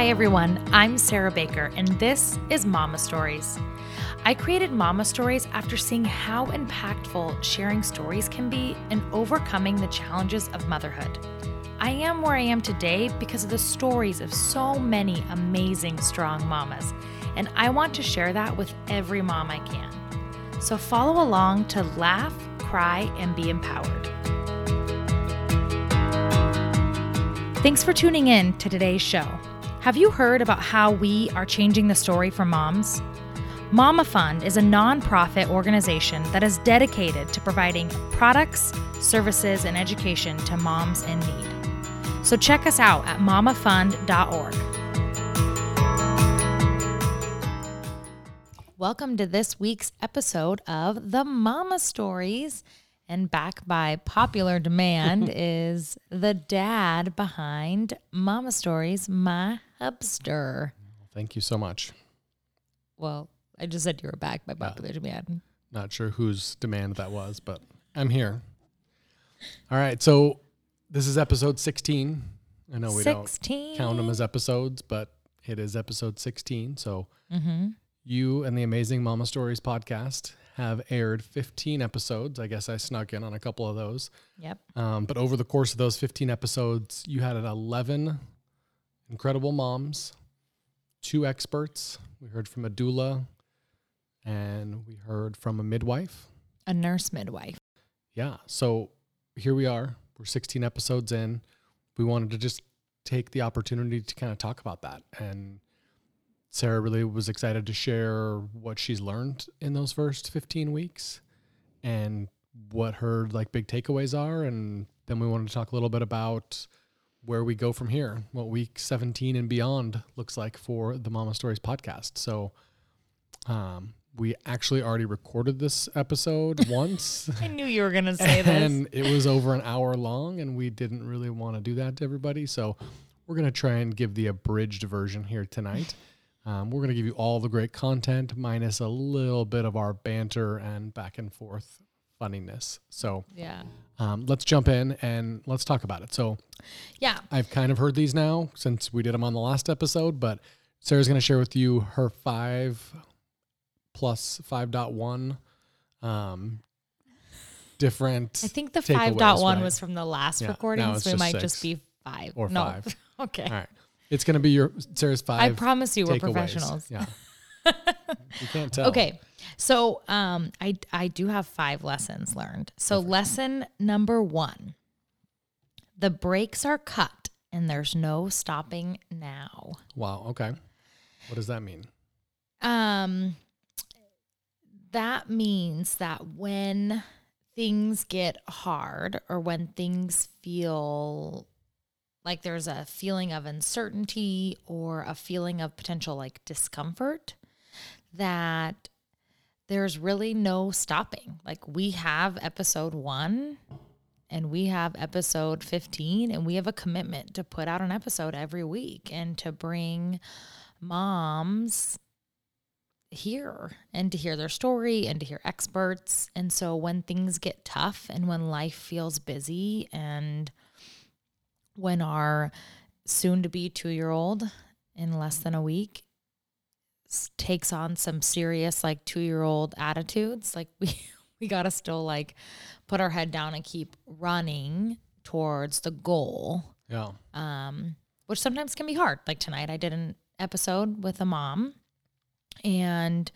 Hi, everyone. I'm Sarah Baker, and this is Mama Stories. I created Mama Stories after seeing how impactful sharing stories can be in overcoming the challenges of motherhood. I am where I am today because of the stories of so many amazing, strong mamas, and I want to share that with every mom I can. So follow along to laugh, cry, and be empowered. Thanks for tuning in to today's show. Have you heard about how we are changing the story for moms? Mama Fund is a nonprofit organization that is dedicated to providing products, services, and education to moms in need. So check us out at mamafund.org. Welcome to this week's episode of The Mama Stories. And back by popular demand is the dad behind Mama Stories, my hubster. Thank you so much. Well, I just said you were back by popular demand. Not sure whose demand that was, but I'm here. All right. So this is episode 16. I know we 16. don't count them as episodes, but it is episode 16. So Mm-hmm. you and the Amazing Mama Stories podcast have aired 15 episodes. I guess I snuck in on a couple of those. Yep. Um, but over the course of those 15 episodes, you had 11 incredible moms, two experts. We heard from a doula and we heard from a midwife. A nurse midwife. Yeah. So here we are. We're 16 episodes in. We wanted to just take the opportunity to kind of talk about that. And Sarah really was excited to share what she's learned in those first 15 weeks and what her like big takeaways are. And then we wanted to talk a little bit about where we go from here, what week 17 and beyond looks like for the Mama Stories podcast. So, um, we actually already recorded this episode once. I knew you were going to say this. and it was over an hour long and we didn't really want to do that to everybody so we're going to try and give the abridged version here tonight um, we're going to give you all the great content minus a little bit of our banter and back and forth funniness so Yeah. um, let's jump in and let's talk about it so Yeah. i've kind of heard these now since we did them on the last episode but sarah's going to share with you her five plus five 5.1 um, different I think the takeaways, 5.1 right? was from the last Yeah, recording, so it might six just be five. or no. five. okay. All right. It's going to be your Sarah's five. I promise you we're takeaways. professionals. Yeah. you can't tell. Okay. So um I I do have five lessons learned. So lesson number 1. The brakes are cut and there's no stopping now. Wow. Okay. What does that mean? Um that means that when things get hard or when things feel like there's a feeling of uncertainty or a feeling of potential like discomfort that there's really no stopping. Like we have episode 1 and we have episode 15 and we have a commitment to put out an episode every week and to bring moms here and to hear their story and to hear experts. And so when things get tough and when life feels busy and when our soon to be 2-year-old in less than a week takes on some serious like 2-year-old attitudes, like we we got to still like put our head down and keep running towards the goal Yeah. um, which sometimes can be hard. Like tonight, I did an episode with a mom, and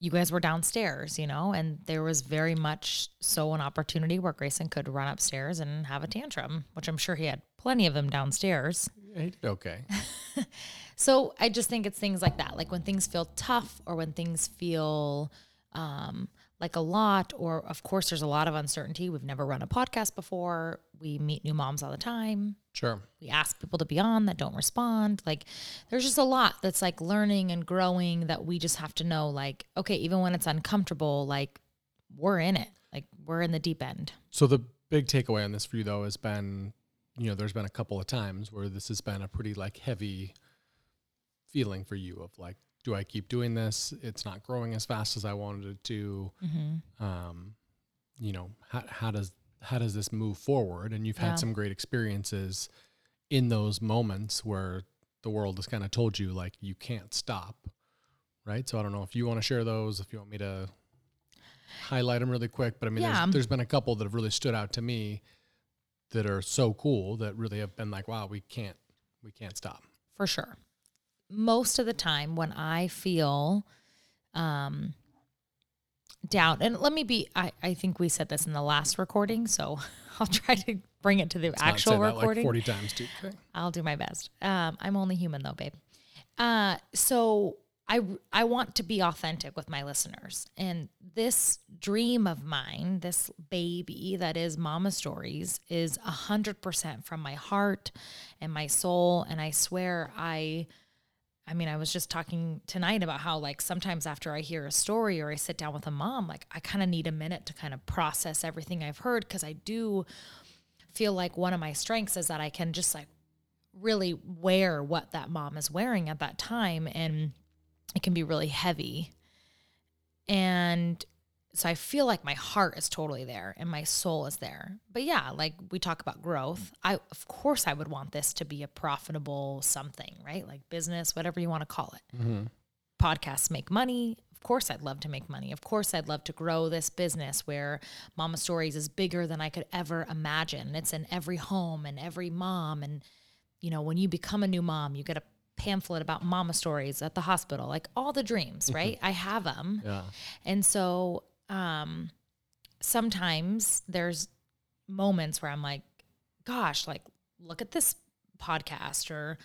you guys were downstairs, you know, and there was very much so an opportunity where Grayson could run upstairs and have a tantrum, which I'm sure he had plenty of them downstairs. Did okay. So I just think it's things like that, like when things feel tough or when things feel um, like a lot, or of course, there's a lot of uncertainty. We've never run a podcast before. We meet new moms all the time Sure. we ask people to be on that don't respond like there's just a lot that's like learning and growing that we just have to know like okay even when it's uncomfortable like we're in it like we're in the deep end So the big takeaway on this for you though has been, you know, there's been a couple of times where this has been a pretty like heavy feeling for you of like, do I keep doing this? It's not growing as fast as I wanted it to. mm-hmm. Um, you know, how, how does how does this move forward? And you've Yeah. had some great experiences in those moments where the world has kind of told you like you can't stop, right? So I don't know if you want to share those, if you want me to highlight them really quick, but I mean, Yeah. there's, there's been a couple that have really stood out to me that are so cool that really have been like, wow, we can't, we can't stop. for sure. Most of the time when I feel um down and let me be I, I think we said this in the last recording, so I'll try to bring it to the Let's actual recording. like 40 times, dude. Okay. I'll do my best. Um, I'm only human though, babe. Uh, so I I want to be authentic with my listeners, and this dream of mine, this baby that is Mama Stories, is a hundred percent from my heart and my soul. And I swear, I. I mean, I was just talking tonight about how, like, sometimes after I hear a story or I sit down with a mom, like, I kind of need a minute to kind of process everything I've heard because I do feel like one of my strengths is that I can just like really wear what that mom is wearing at that time and it can be really heavy. And so I feel like my heart is totally there and my soul is there. But yeah, like we talk about growth. I of course I would want this to be a profitable something, right? Like business, whatever you want to call it. Mm-hmm. Podcasts make money. Of course I'd love to make money. Of course I'd love to grow this business where Mama Stories is bigger than I could ever imagine. It's in every home and every mom and you know, when you become a new mom, you get a pamphlet about mama stories at the hospital, like all the dreams, right? I have them. Yeah. And so um sometimes there's moments where I'm like, gosh, like look at this podcast or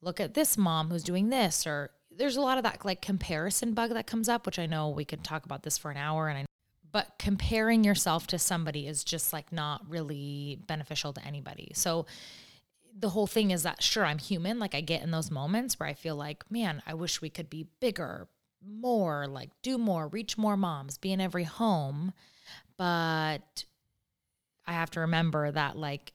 look at this mom who's doing this or there's a lot of that like comparison bug that comes up, which I know we could talk about this for an hour and I but comparing yourself to somebody is just like not really beneficial to anybody. So the whole thing is that sure I'm human like I get in those moments where I feel like man I wish we could be bigger more like do more reach more moms be in every home. But I have to remember that like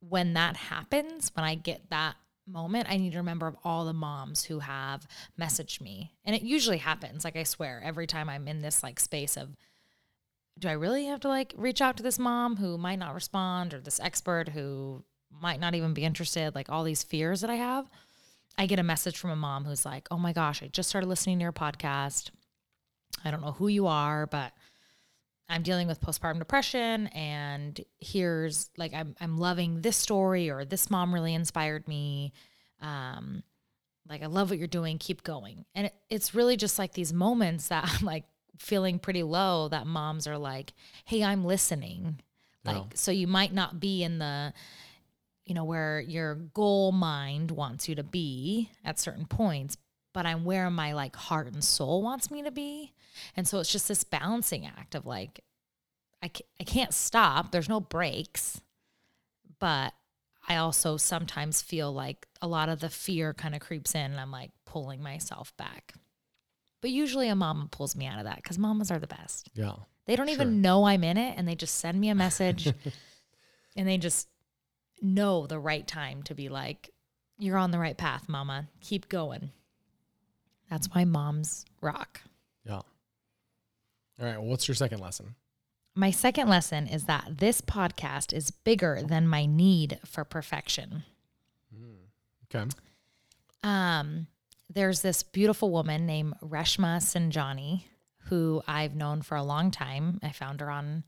when that happens when I get that moment I need to remember of all the moms who have messaged me. And it usually happens like I swear every time I'm in this like space of do I really have to like reach out to this mom who might not respond or this expert who might not even be interested, like all these fears that I have. I get a message from a mom who's like, "Oh my gosh, I just started listening to your podcast. I don't know who you are, but I'm dealing with postpartum depression and here's like I'm I'm loving this story or this mom really inspired me. Um like I love what you're doing, keep going." And it, it's really just like these moments that I'm like feeling pretty low that moms are like, "Hey, I'm listening." Like Yeah. so you might not be in the you know where your goal mind wants you to be at certain points, but I'm where my like heart and soul wants me to be. And so it's just this balancing act of like I ca- I can't stop. There's no breaks. But I also sometimes feel like a lot of the fear kind of creeps in and I'm like pulling myself back. But usually a mama pulls me out of that because mamas are the best. Yeah. They don't even know I'm in it and they just send me a message and they just know the right time to be like, you're on the right path, mama. Keep going. That's why moms rock. Yeah. All right. Well, what's your second lesson? My second lesson is that this podcast is bigger than my need for perfection. Okay. Um, there's this beautiful woman named Reshma Saujani who I've known for a long time. I found her on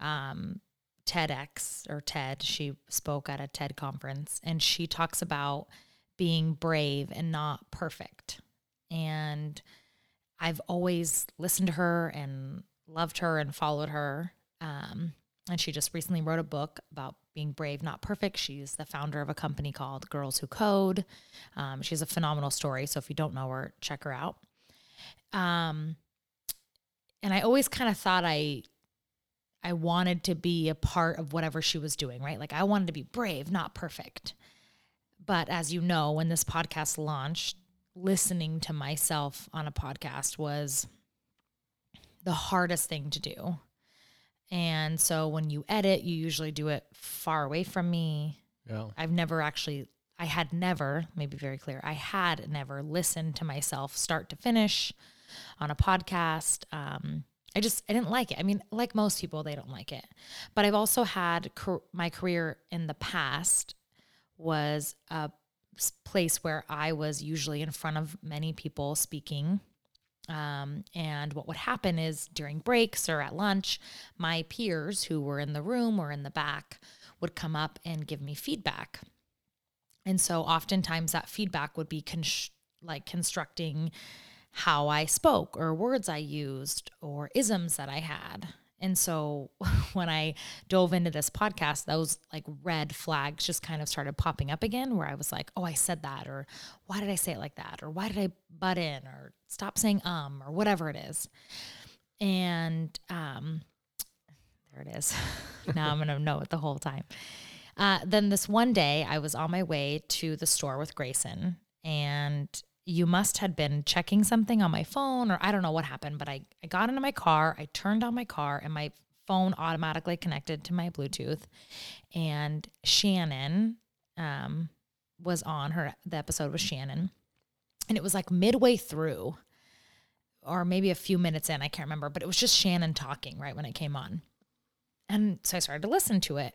um, TEDx or TED. She spoke at a TED conference and she talks about being brave and not perfect. And I've always listened to her and loved her and followed her. Um, and she just recently wrote a book about being brave, not perfect. She's the founder of a company called Girls Who Code. Um, she's a phenomenal story. So if you don't know her, check her out. Um, and I always kind of thought I I wanted to be a part of whatever she was doing, right? Like I wanted to be brave, not perfect. But as you know, when this podcast launched, listening to myself on a podcast was the hardest thing to do. And so when you edit, you usually do it far away from me. Yeah. I've never actually, I had never, maybe very clear, I had never listened to myself start to finish on a podcast. Um, I just, I didn't like it. I mean, like most people, they don't like it. But I've also had car- my career in the past was a place where I was usually in front of many people speaking. Um, and what would happen is during breaks or at lunch, my peers who were in the room or in the back would come up and give me feedback. And so oftentimes that feedback would be con- like constructing how I spoke or words I used or isms that I had. And so when I dove into this podcast, those like red flags just kind of started popping up again where I was like, oh, I said that, or why did I say it like that? Or why did I butt in or stop saying um or whatever it is. And um there it is. now I'm gonna know it the whole time. Uh, then this one day I was on my way to the store with Grayson and you must had been checking something on my phone or I don't know what happened, but I, I got into my car, I turned on my car and my phone automatically connected to my Bluetooth. And Shannon um, was on her, the episode with Shannon. And it was like midway through, or maybe a few minutes in, I can't remember, but it was just Shannon talking right when it came on. And so I started to listen to it.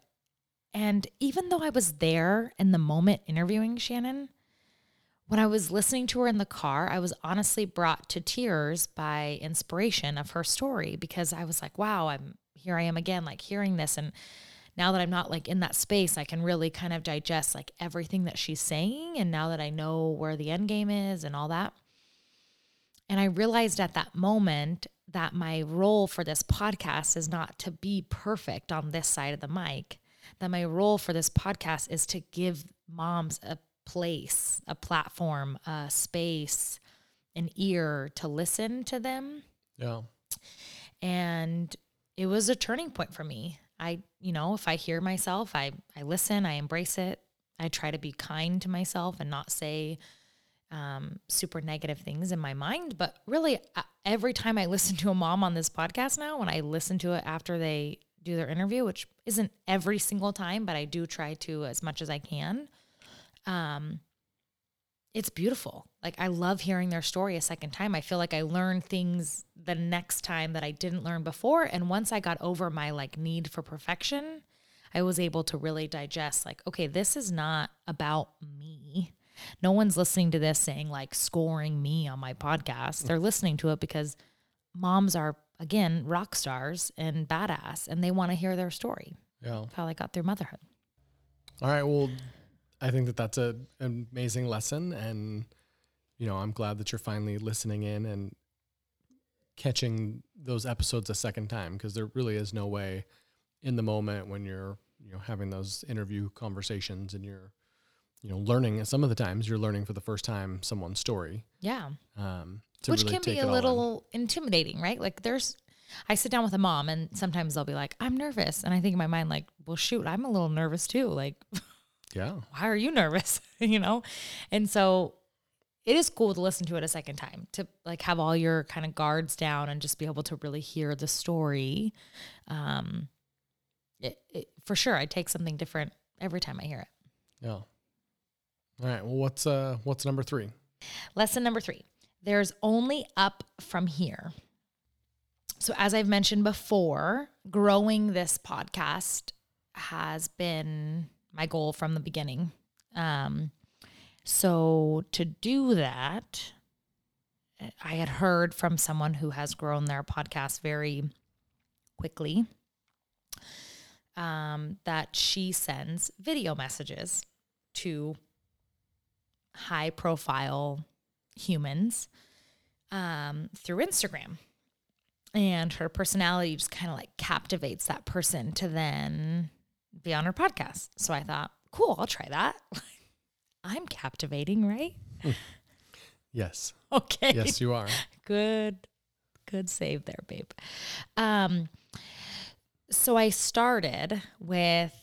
And even though I was there in the moment interviewing Shannon, when I was listening to her in the car, I was honestly brought to tears by inspiration of her story because I was like, wow, I'm here I am again, like hearing this. And now that I'm not like in that space, I can really kind of digest like everything that she's saying. And now that I know where the end game is and all that. And I realized at that moment that my role for this podcast is not to be perfect on this side of the mic, that my role for this podcast is to give moms a place, a platform, a space, an ear to listen to them. Yeah. And it was a turning point for me. I, you know, if I hear myself, I I listen, I embrace it. I try to be kind to myself and not say um, super negative things in my mind. But really, uh, every time I listen to a mom on this podcast now, when I listen to it after they do their interview, which isn't every single time, but I do try to as much as I can um it's beautiful. Like I love hearing their story a second time. I feel like I learned things the next time that I didn't learn before and once I got over my like need for perfection, I was able to really digest like okay, this is not about me. No one's listening to this saying like scoring me on my podcast. They're listening to it because moms are again rock stars and badass and they want to hear their story. Yeah. How they got through motherhood. All right. Well, I think that that's a, an amazing lesson. And, you know, I'm glad that you're finally listening in and catching those episodes a second time because there really is no way in the moment when you're, you know, having those interview conversations and you're, you know, learning. And some of the times you're learning for the first time someone's story. Yeah. Um, which really can be a all in. little intimidating, right? Like there's I sit down with a mom and sometimes they'll be like, "I'm nervous." And I think in my mind like, "Well, shoot, I'm a little nervous too." Like, Yeah. why are you nervous? you know? And so it is cool to listen to it a second time to like have all your kind of guards down and just be able to really hear the story. Um it, it, for sure I take something different every time I hear it. Yeah. All right. Well, what's uh what's number three? Lesson number three there's only up from here. So, as I've mentioned before, growing this podcast has been my goal from the beginning. Um, so, to do that, I had heard from someone who has grown their podcast very quickly um, that she sends video messages to high profile humans um, through Instagram. And her personality just kind of like captivates that person to then be on her podcast. So I thought, cool, I'll try that. I'm captivating, right? Yes. Okay. Yes, you are. good good save there babe um so i started with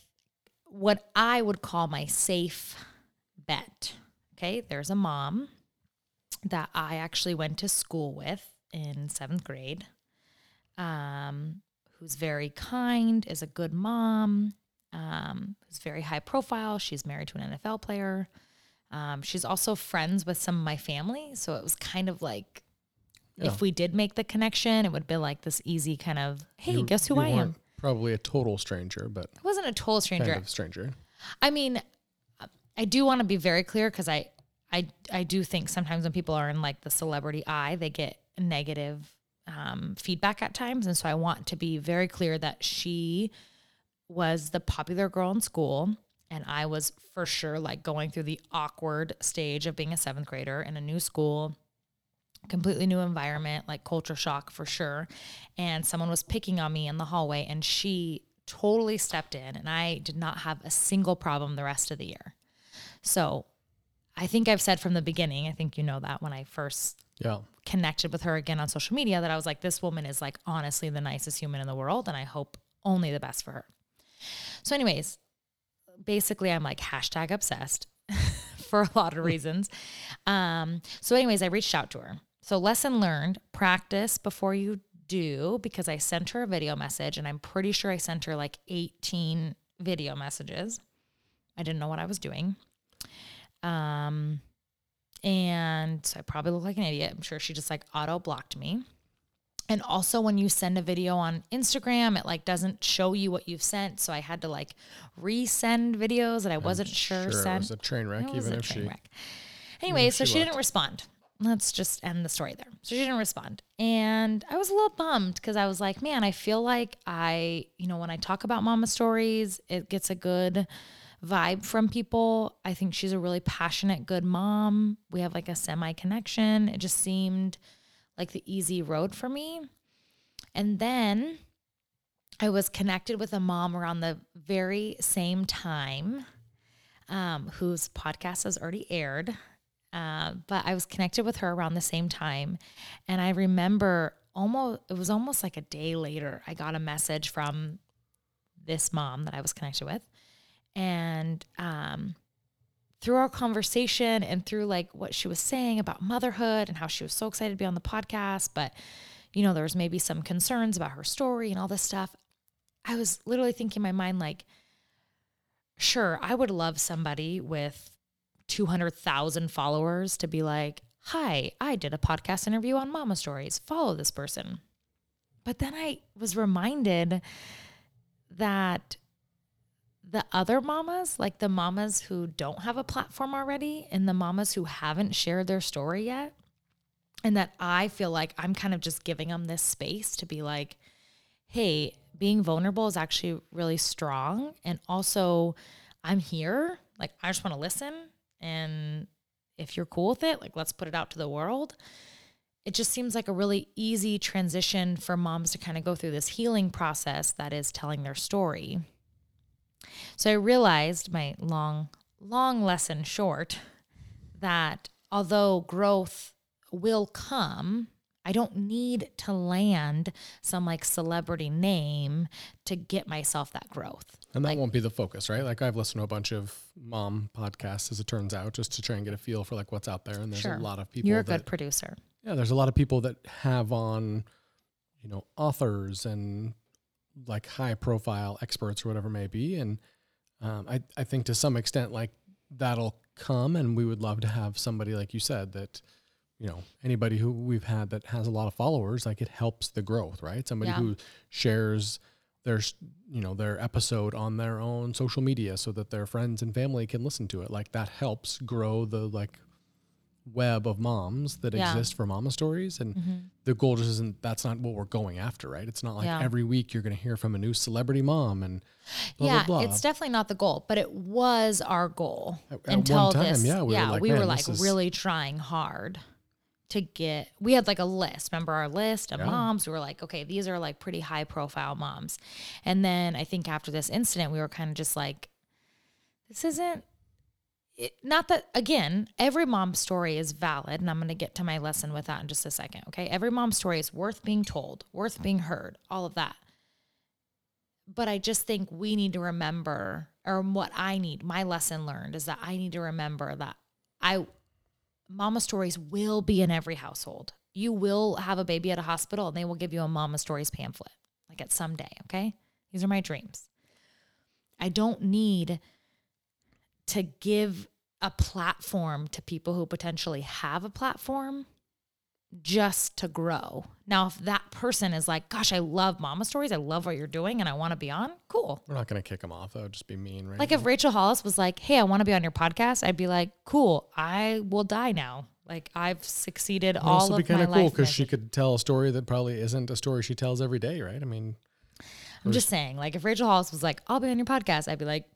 what i would call my safe bet okay there's a mom that i actually went to school with in seventh grade um who's very kind is a good mom um who's very high profile she's married to an nfl player um, she's also friends with some of my family so it was kind of like Yeah. if we did make the connection, it would be like this easy kind of, hey, You- guess who I am? Probably a total stranger, but I wasn't a total stranger. kind of stranger. I mean, I do want to be very clear because I, I, I do think sometimes when people are in like the celebrity eye, they get negative um, feedback at times, and so I want to be very clear that she was the popular girl in school, and I was for sure like going through the awkward stage of being a seventh grader in a new school completely new environment, like culture shock for sure. And someone was picking on me in the hallway, and she totally stepped in, and I did not have a single problem the rest of the year. So I think I've said from the beginning, I think you know that when I first Yeah. connected with her again on social media, that I was like, this woman is like honestly the nicest human in the world, and I hope only the best for her. So, anyways, basically, I'm like hashtag obsessed for a lot of reasons. Um, so, anyways, I reached out to her. So, lesson learned practice before you do, because I sent her a video message and I'm pretty sure I sent her like 18 video messages. I didn't know what I was doing. Um, and so I probably look like an idiot. I'm sure she just like auto blocked me. And also when you send a video on Instagram, it like doesn't show you what you've sent. So I had to like resend videos that I wasn't sure, Sure, it was a train wreck, It was even a if train she. wreck. Anyway, so she she left. didn't respond. Let's just end the story there. So she didn't respond. And I was a little bummed because I was like, man, I feel like I, you know, when I talk about mama stories, it gets a good vibe from people. I think she's a really passionate, good mom. We have like a semi connection. It just seemed like the easy road for me. And then I was connected with a mom around the very same time um, whose podcast has already aired. Uh, but I was connected with her around the same time. And I remember almost, it was almost like a day later, I got a message from this mom that I was connected with. And um, through our conversation and through like what she was saying about motherhood and how she was so excited to be on the podcast, but you know, there was maybe some concerns about her story and all this stuff. I was literally thinking in my mind, like, sure, I would love somebody with 200,000 followers to be like, hi, I did a podcast interview on Mama Stories. Follow this person. But then I was reminded that the other mamas, like the mamas who don't have a platform already and the mamas who haven't shared their story yet, and that I feel like I'm kind of just giving them this space to be like, hey, being vulnerable is actually really strong. And also, I'm here. Like, I just want to listen. And if you're cool with it, like, let's put it out to the world. It just seems like a really easy transition for moms to kind of go through this healing process that is telling their story. So I realized my long, long lesson short that although growth will come, I don't need to land some like celebrity name to get myself that growth. And that won't be the focus, right? Like I've listened to a bunch of mom podcasts, as it turns out, just to try and get a feel for like what's out there. And there's Sure. a lot of people. You're a that, good producer. Yeah, there's a lot of people that have on, you know, authors and like high profile experts or whatever may be. And um, I, I think to some extent, like that'll come. And we would love to have somebody, like you said, that, you know, anybody who we've had that has a lot of followers, like it helps the growth, right? Somebody Yeah. who shares their, you know, their episode on their own social media so that their friends and family can listen to it. Like that helps grow the like web of moms that Yeah. exist for mama stories and mm-hmm. the goal just isn't that's not what we're going after right it's not like Yeah. every week you're going to hear from a new celebrity mom and blah yeah, blah blah it's definitely not the goal, but it was our goal At- at until time, this. yeah, we were like, we were like is- really trying hard to get. We had like a list. Remember our list of Yeah. moms? We were like, okay, these are like pretty high profile moms. And then I think after this incident, we were kind of just like, this isn't. Not that again, every mom's story is valid, and I'm going to get to my lesson with that in just a second. Okay, every mom's story is worth being told, worth being heard, all of that but I just think we need to remember, or what I need, my lesson learned is that I need to remember that I, mama stories will be in every household. You will have a baby at a hospital and they will give you a mama stories pamphlet, like at some day. Okay. These are my dreams. I don't need to give a platform to people who potentially have a platform just to grow. Now, if that person is like, gosh, I love mama stories, I love what you're doing, and I want to be on, cool. We're not going to kick them off. That would just be mean, right? Like if Rachel Hollis was like, hey, I want to be on your podcast, I'd be like, cool, I will die now. Like I've succeeded It'd all also of be kind of cool because she could tell a story that probably isn't a story she tells every day, right? I mean, I'm just saying, like if Rachel Hollis was like, I'll be on your podcast, I'd be like,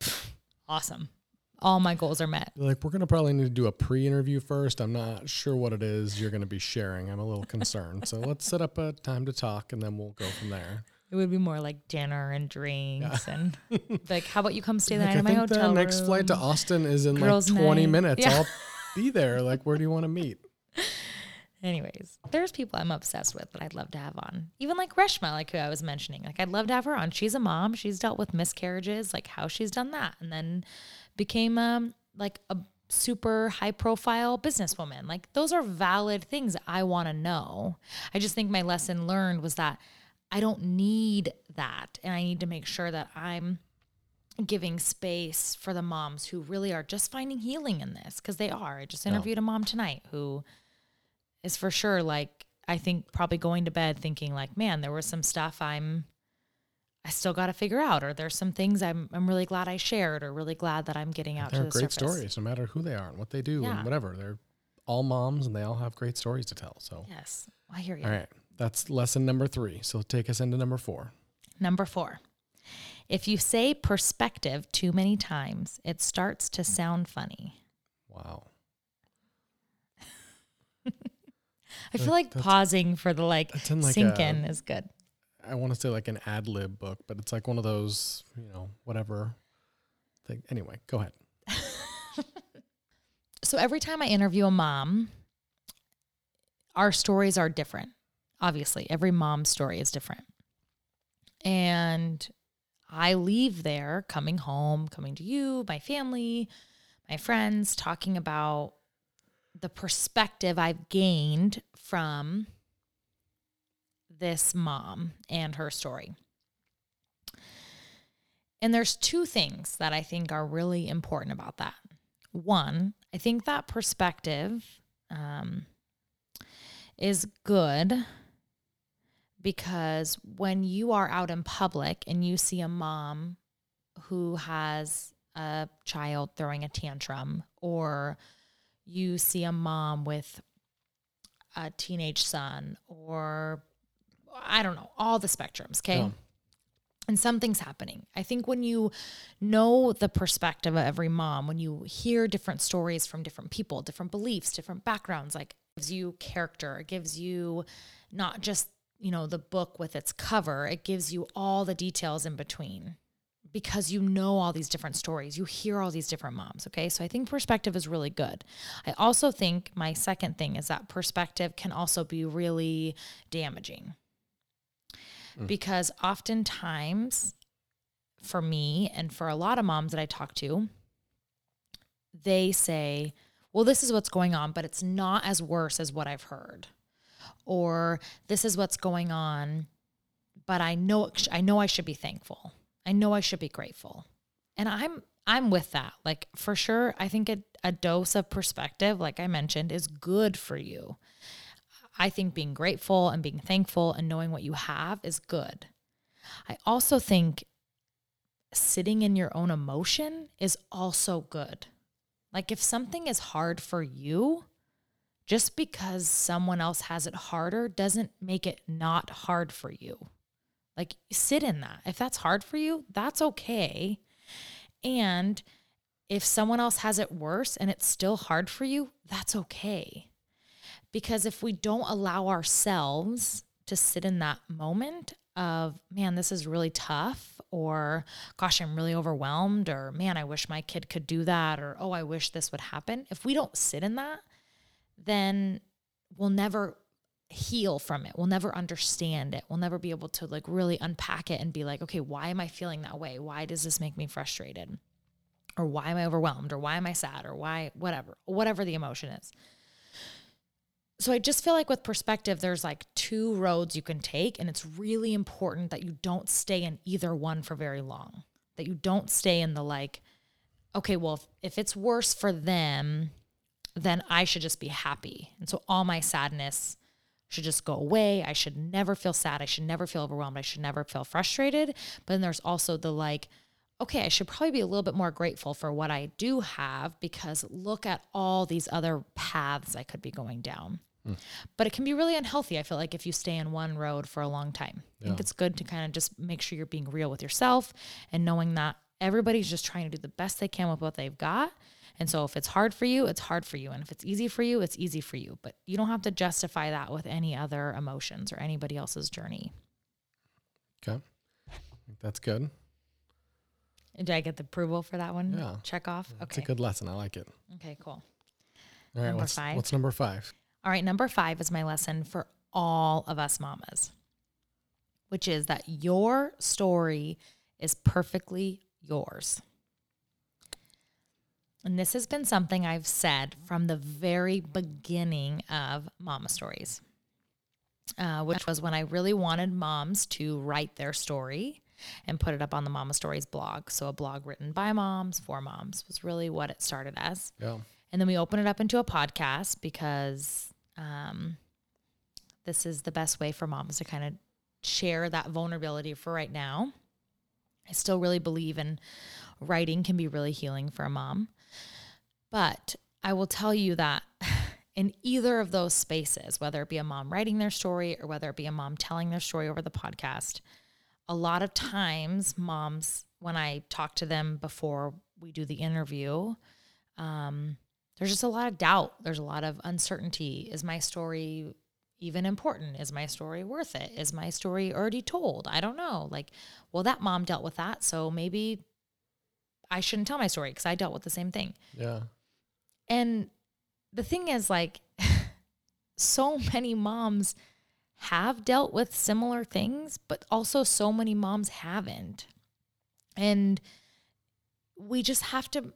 awesome. All my goals are met. like we're going to probably need to do a pre-interview first. I'm not sure what it is you're going to be sharing. I'm a little concerned. so let's set up a time to talk and then we'll go from there. It would be more like dinner and drinks and like, how about you come stay the Like, night I in my think the hotel next flight to? Austin is in Girls' like 20 night. minutes. Yeah. I'll be there. Like, where do you want to meet? Anyways, there's people I'm obsessed with that I'd love to have on. Even like Reshma, like who I was mentioning. Like I'd love to have her on. She's a mom. She's dealt with miscarriages, like how she's done that, and then became um like a super high profile businesswoman. Like those are valid things I want to know. I just think my lesson learned was that I don't need that, and I need to make sure that I'm giving space for the moms who really are just finding healing in this because they are. I just interviewed a mom tonight who is for sure like I think probably going to bed thinking like, man, there was some stuff I'm I still got to figure out, or there's some things I'm I'm really glad I shared, or really glad that I'm getting out They're to the great surface. stories, no matter who they are and what they do Yeah. and whatever. They're all moms and they all have great stories to tell. So, Yes, I hear you. all right. That's lesson number three. So take us into number four. Number four. If you say perspective too many times, it starts to sound funny. Wow. I feel like pausing for the like, like sink a- in is good. I want to say like an ad lib book, but it's like one of those, you know, whatever thing. Anyway, go ahead. So every time I interview a mom, our stories are different. Obviously, every mom's story is different. And I leave there coming home, coming to you, my family, my friends, talking about the perspective I've gained from this mom and her story. And there's two things that I think are really important about that. One, I think that perspective um, is good because when you are out in public and you see a mom who has a child throwing a tantrum, or you see a mom with a teenage son, or I don't know, all the spectrums, okay? Yeah. And something's happening. I think when you know the perspective of every mom, when you hear different stories from different people, different beliefs, different backgrounds, like it gives you character, it gives you not just, you know, the book with its cover, it gives you all the details in between because you know all these different stories. You hear all these different moms. Okay. So I think perspective is really good. I also think my second thing is that perspective can also be really damaging Mm. because oftentimes for me and for a lot of moms that I talk to, they say, well, this is what's going on, but it's not as worse as what I've heard. Or this is what's going on, but I know I know I should be thankful. I know I should be grateful. And I'm I'm with that. Like for sure, I think a, a dose of perspective, like I mentioned, is good for you. I think being grateful and being thankful and knowing what you have is good. I also think sitting in your own emotion is also good. Like if something is hard for you, just because someone else has it harder doesn't make it not hard for you. Like sit in that. If that's hard for you, that's okay. And if someone else has it worse and it's still hard for you, that's okay. Because if we don't allow ourselves to sit in that moment of, man, this is really tough, or gosh, I'm really overwhelmed, or man, I wish my kid could do that, or oh, I wish this would happen. If we don't sit in that, then we'll never heal from it. We'll never understand it. We'll never be able to like really unpack it and be like, okay, why am I feeling that way? Why does this make me frustrated? Or why am I overwhelmed? Or why am I sad? Or why, whatever, whatever the emotion is. So I just feel like with perspective, there's like two roads you can take. And it's really important that you don't stay in either one for very long. That you don't stay in the like, okay, well, if, if it's worse for them, then I should just be happy. And so all my sadness should just go away. I should never feel sad. I should never feel overwhelmed. I should never feel frustrated. But then there's also the like, okay, I should probably be a little bit more grateful for what I do have because look at all these other paths I could be going down. Mm. But it can be really unhealthy, I feel like, if you stay in one road for a long time. I think it's good to kind of just make sure you're being real with yourself and knowing that everybody's just trying to do the best they can with what they've got. And so if it's hard for you, it's hard for you. And if it's easy for you, it's easy for you. But you don't have to justify that with any other emotions or anybody else's journey. Okay. That's good. Did I get the approval for that one? Yeah. Check off. Okay. It's a good lesson. I like it. Okay, cool. All right. Number what's, five. What's number five? All right, number five is my lesson for all of us mamas, which is that your story is perfectly yours. And this has been something I've said from the very beginning of Mama Stories, uh, which was when I really wanted moms to write their story and put it up on the Mama Stories blog. So, a blog written by moms for moms was really what it started as. Yeah. And then we opened it up into a podcast because um, this is the best way for moms to kind of share that vulnerability for right now. I still really believe in writing can be really healing for a mom. But I will tell you that in either of those spaces, whether it be a mom writing their story or whether it be a mom telling their story over the podcast, a lot of times moms, when I talk to them before we do the interview, um, there's just a lot of doubt. There's a lot of uncertainty. Is my story even important? Is my story worth it? Is my story already told? I don't know. Like, well, that mom dealt with that. So maybe I shouldn't tell my story because I dealt with the same thing. Yeah. And the thing is, like, so many moms have dealt with similar things, but also so many moms haven't. And we just have to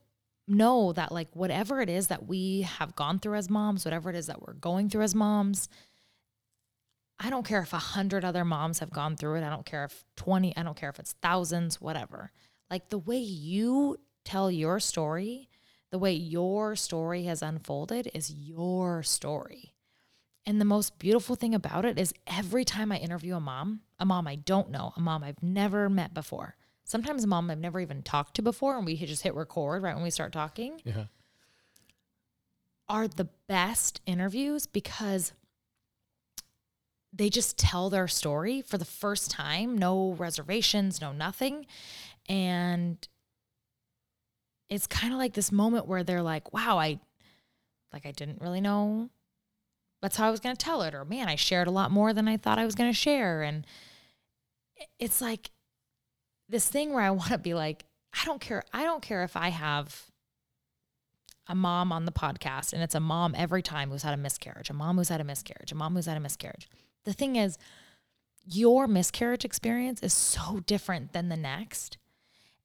know that, like, whatever it is that we have gone through as moms, whatever it is that we're going through as moms, I don't care if a hundred other moms have gone through it. I don't care if 20, I don't care if it's thousands, whatever. Like the way you tell your story, the way your story has unfolded is your story. And the most beautiful thing about it is every time I interview a mom, a mom I don't know, a mom I've never met before, sometimes a mom I've never even talked to before, and we just hit record right when we start talking, Yeah. are the best interviews because they just tell their story for the first time, no reservations, no nothing. And it's kind of like this moment where they're like, wow, I like I didn't really know that's how I was going to tell it or man, I shared a lot more than I thought I was going to share and it's like this thing where I want to be like I don't care I don't care if I have a mom on the podcast and it's a mom every time who's had a miscarriage, a mom who's had a miscarriage, a mom who's had a miscarriage. The thing is, your miscarriage experience is so different than the next.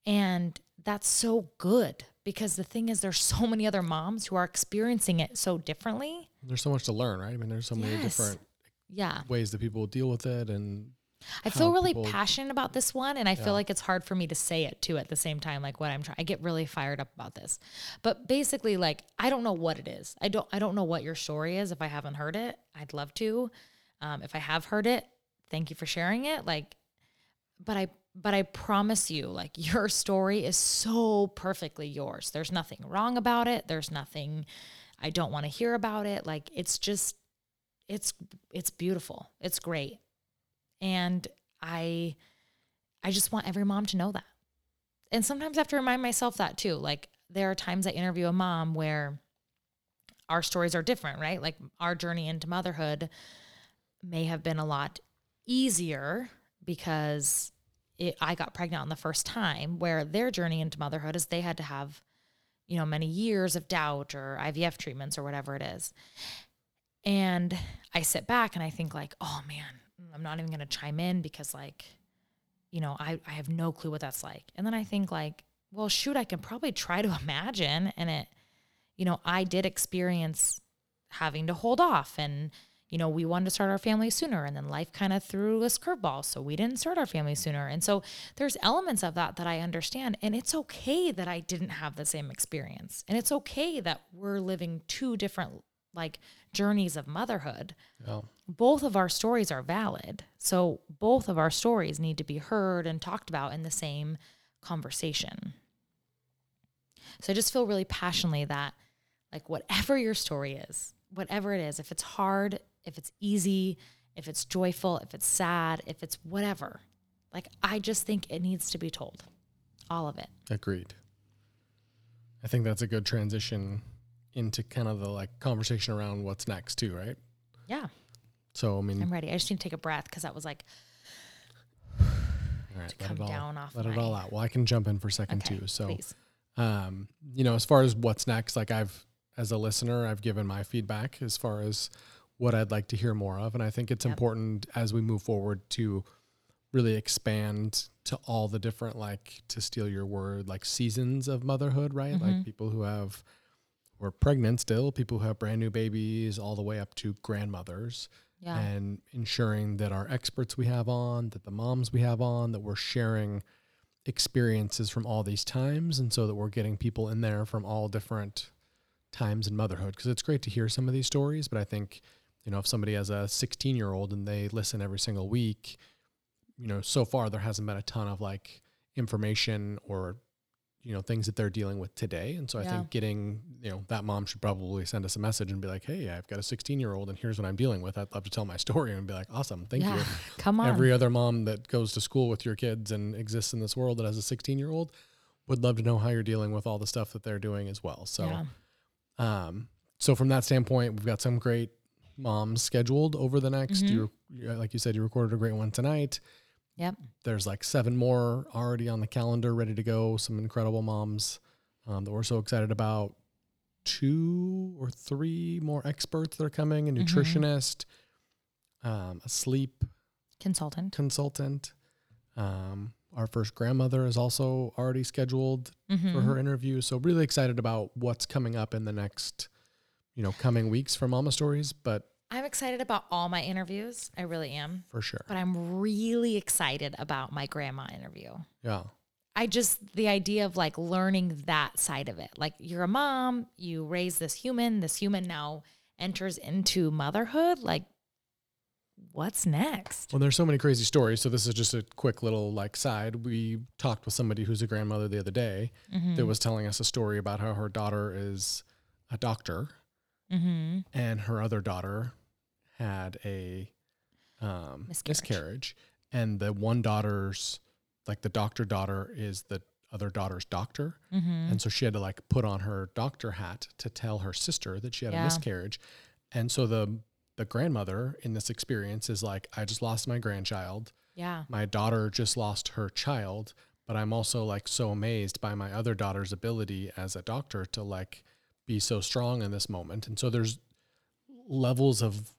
And that's so good because the thing is, there's so many other moms who are experiencing it so differently. There's so much to learn, right? I mean, there's so many Yes. different Yeah. ways that people deal with it, and I feel really people- passionate about this one, and I Yeah. feel like it's hard for me to say it too at the same time. Like what I'm trying, I get really fired up about this. But basically, like I don't know what it is. I don't. I don't know what your story is. If I haven't heard it, I'd love to. Um, if I have heard it, thank you for sharing it. Like, but I. But I promise you, like your story is so perfectly yours. There's nothing wrong about it. There's nothing I don't want to hear about it. Like it's just, it's it's beautiful. It's great and i i just want every mom to know that. And sometimes i have to remind myself that too. Like there are times i interview a mom where our stories are different right? Like our journey into motherhood may have been a lot easier because it, i got pregnant on the first time where their journey into motherhood is they had to have you know many years of doubt or ivf treatments or whatever it is. And I sit back and I think like, oh man, Mm, I'm not even gonna chime in because like, you know, I, I have no clue what that's like. And then I think like, well, shoot, I can probably try to imagine. And it, you know, I did experience having to hold off and you know, we wanted to start our family sooner and then life kind of threw us curveballs. So we didn't start our family sooner. And so there's elements of that that I understand. And it's okay that I didn't have the same experience. And it's okay that we're living two different like journeys of motherhood. Yeah. Both of our stories are valid. So both of our stories need to be heard and talked about in the same conversation. So I just feel really passionately that like whatever your story is, whatever it is, if it's hard, if it's easy, if it's joyful, if it's sad, if it's whatever, like I just think it needs to be told. All of it. Agreed. I think that's a good transition into kind of the like conversation around what's next too, right? Yeah. So I mean, I'm ready. I just need to take a breath because that was like all right, to let come it all down off let it all out. Well, I can jump in for a second okay, too. So please. um, you know, as far as what's next, like I've as a listener, I've given my feedback as far as what I'd like to hear more of, and I think it's Yep. important as we move forward to really expand to all the different like to steal your word like seasons of motherhood, right? Like Mhm. people who have who are pregnant still, people who have brand new babies, all the way up to grandmothers Yeah. and ensuring that our experts we have on, that the moms we have on, that we're sharing experiences from all these times. And so that we're getting people in there from all different times in motherhood. Because it's great to hear some of these stories, but I think, you know, if somebody has a 16 year old and they listen every single week, you know, so far there hasn't been a ton of like information or you know things that they're dealing with today and so i think getting you know that mom should probably send us a message and be like hey i've got a 16 year old and here's what i'm dealing with i'd love to tell my story and be like awesome thank yeah. you Come on. every other mom that goes to school with your kids and exists in this world that has a 16 year old would love to know how you're dealing with all the stuff that they're doing as well so yeah. um, so from that standpoint, we've got some great moms scheduled over the next. Mhm. You, you- like you said, you recorded a great one tonight. Yep. There's like seven more already on the calendar, ready to go. Some incredible moms um, that we're so excited about. Two or three more experts that are coming: a Mhm. nutritionist, um, a sleep Consultant. consultant. Um, our first grandmother is also already scheduled for Mhm. her interview. So really excited about what's coming up in the next, you know, coming weeks for Mama Stories, but I'm excited about all my interviews. I really am. for sure. But I'm really excited about my grandma interview. Yeah. I just, the idea of like learning that side of it. Like you're a mom, you raise this human, this human now enters into motherhood. Like, what's next? Well, there's so many crazy stories. So this is just a quick little like side. We talked with somebody who's a grandmother the other day Mm-hmm. that was telling us a story about how her daughter is a doctor Mm-hmm. and her other daughter had a um, Miscarriage. miscarriage. And the one daughter's, like the doctor daughter is the other daughter's doctor. Mm-hmm. And so she had to like put on her doctor hat to tell her sister that she had a miscarriage. And so the the grandmother in this experience is like, I just lost my grandchild. Yeah. My daughter just lost her child, but I'm also like so amazed by my other daughter's ability as a doctor to like be so strong in this moment. And so there's levels of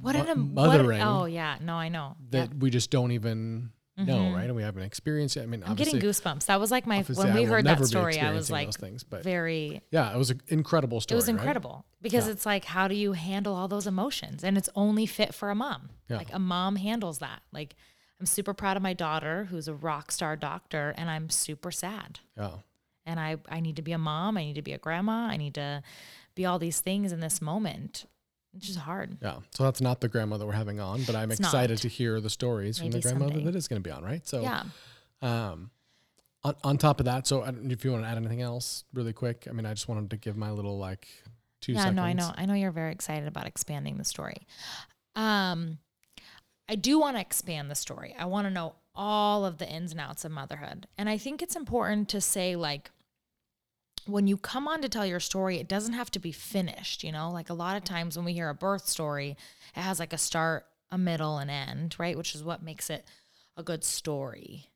What mo- an mothering What, oh yeah, no, I know. that Yep. we just don't even know, Mhm. right? And we haven't experienced it. I mean, I'm getting goosebumps. That was like my when I we heard that story. I was like things, but very. yeah, it was an incredible story. It was right? incredible because Yeah. it's like, how do you handle all those emotions? And it's only fit for a mom. Yeah. Like a mom handles that. Like I'm super proud of my daughter, who's a rock star doctor, and I'm super sad. Yeah. And I I need to be a mom. I need to be a grandma. I need to be all these things in this moment. It's just hard. Yeah. So that's not the grandma that we're having on, but I'm It's excited not. to hear the stories from the grandmother someday. that is going to be on, right? So, yeah. um, on, on top of that, so I don't if you want to add anything else really quick. I mean, I just wanted to give my little like two yeah, seconds. no, I know. I know you're very excited about expanding the story. Um, I do want to expand the story. I want to know all of the ins and outs of motherhood. And I think it's important to say, like, when you come on to tell your story, it doesn't have to be finished. You know, like a lot of times when we hear a birth story, it has like a start, a middle, and end, right? Which is what makes it a good story.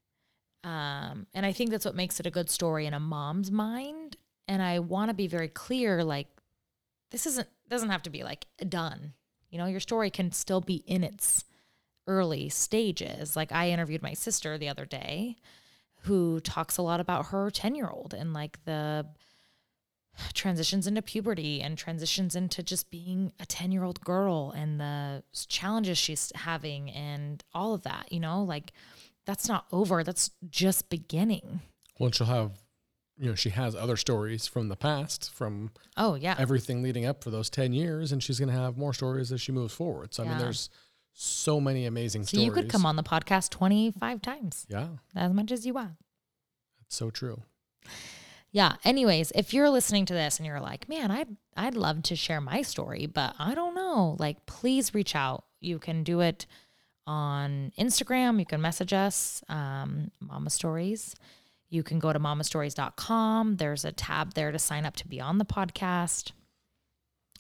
Um, and I think that's what makes it a good story in a mom's mind. And I want to be very clear, like, this isn't doesn't have to be like done. You know, your story can still be in its early stages. Like I interviewed my sister the other day who talks a lot about her 10-year-old and like the transitions into puberty and transitions into just being a 10-year-old girl and the challenges she's having and all of that, you know? Like that's not over. That's just beginning. Well, she'll have you know, she has other stories from the past, from Oh yeah. everything leading up for those 10 years, and she's going to have more stories as she moves forward. So, I mean, there's so many amazing so stories. you could come on the podcast 25 times, Yeah, as much as you want. That's so true. Yeah. Anyways, if you're listening to this and you're like, man, I'd I'd love to share my story, but I don't know, like please reach out. You can do it on Instagram. You can message us, um, Mama Stories. You can go to mamastories.com. There's a tab there to sign up to be on the podcast.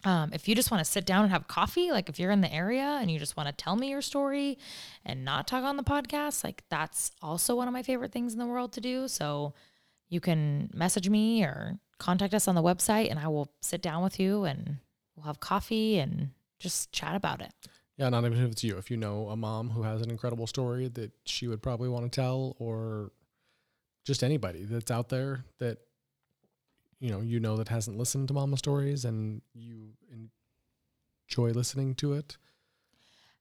Um, if you just want to sit down and have coffee, like if you're in the area and you just want to tell me your story and not talk on the podcast, like that's also one of my favorite things in the world to do. So you can message me or contact us on the website and I will sit down with you and we'll have coffee and just chat about it. Yeah, not even if it's you. If you know a mom who has an incredible story that she would probably want to tell, or just anybody that's out there that you know you know that hasn't listened to Mama Stories and you enjoy listening to it.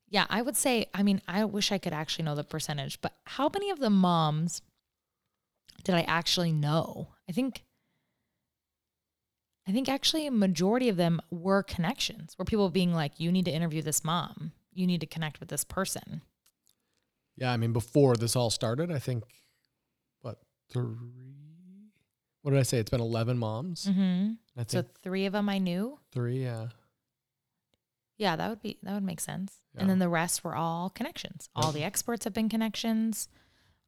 Yeah, I would say, I mean, I wish I could actually know the percentage, but how many of the moms did I actually know? I think I think actually a majority of them were connections, where people being like, you need to interview this mom. You need to connect with this person. Yeah, I mean before this all started, I think what three? What did I say? It's been eleven moms. Mm-hmm. I So three of them I knew. three. Yeah, Yeah, that would be that would make sense. Yeah. And then the rest were all connections. All the experts have been connections.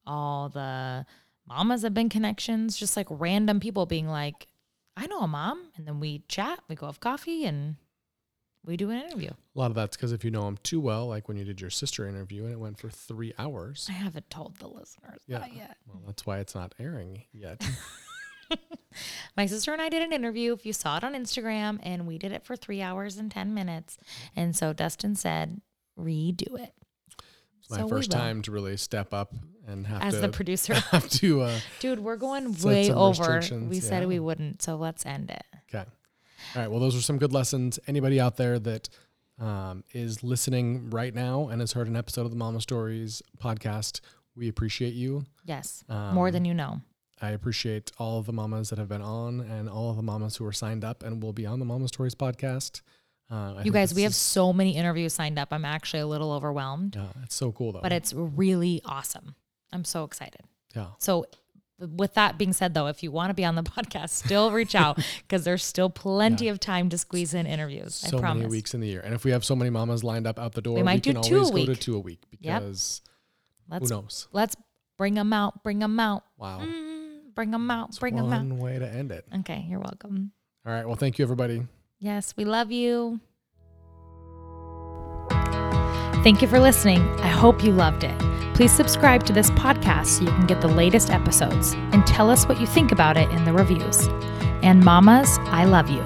All the mamas have been connections. Just like random people being like, "I know a mom," and then we chat, we go have coffee, and we do an interview. a lot of that's because if you know them too well, like when you did your sister interview and it went for three hours. I haven't told the listeners Yeah. that yet. Well, that's why it's not airing yet. My sister and I did an interview. If you saw it on Instagram, and we did it for three hours and ten minutes. And so Dustin said, "Redo it." It's my So first time to really step up and have as to the producer. have to. Uh, Dude, we're going way over. We said we wouldn't, so let's end it. okay. All right. Well, those are some good lessons. Anybody out there that um, is listening right now and has heard an episode of the Mama Stories podcast, we appreciate you. Yes, more Um, than you know. I appreciate all of the mamas that have been on and all of the mamas who are signed up and will be on the Mama Stories podcast. Uh, You guys, we have so many interviews signed up. I'm actually a little overwhelmed, Yeah, it's so cool though. but it's really awesome. I'm so excited. yeah. So, with that being said, though, if you want to be on the podcast, still reach out because there's still plenty Yeah. of time to squeeze in interviews. so I promise. many weeks in the year. And if we have so many mamas lined up out the door, we, might do can two a always go to week. two a week Yep. because Let's who knows? let's bring them out. Bring them out. Wow. Mm, bring them out. It's Bring them out. one way to end it. Okay, you're welcome. All right. Well, thank you, everybody. Yes, we love you. Thank you for listening. I hope you loved it. Please subscribe to this podcast so you can get the latest episodes and tell us what you think about it in the reviews. And mamas, I love you.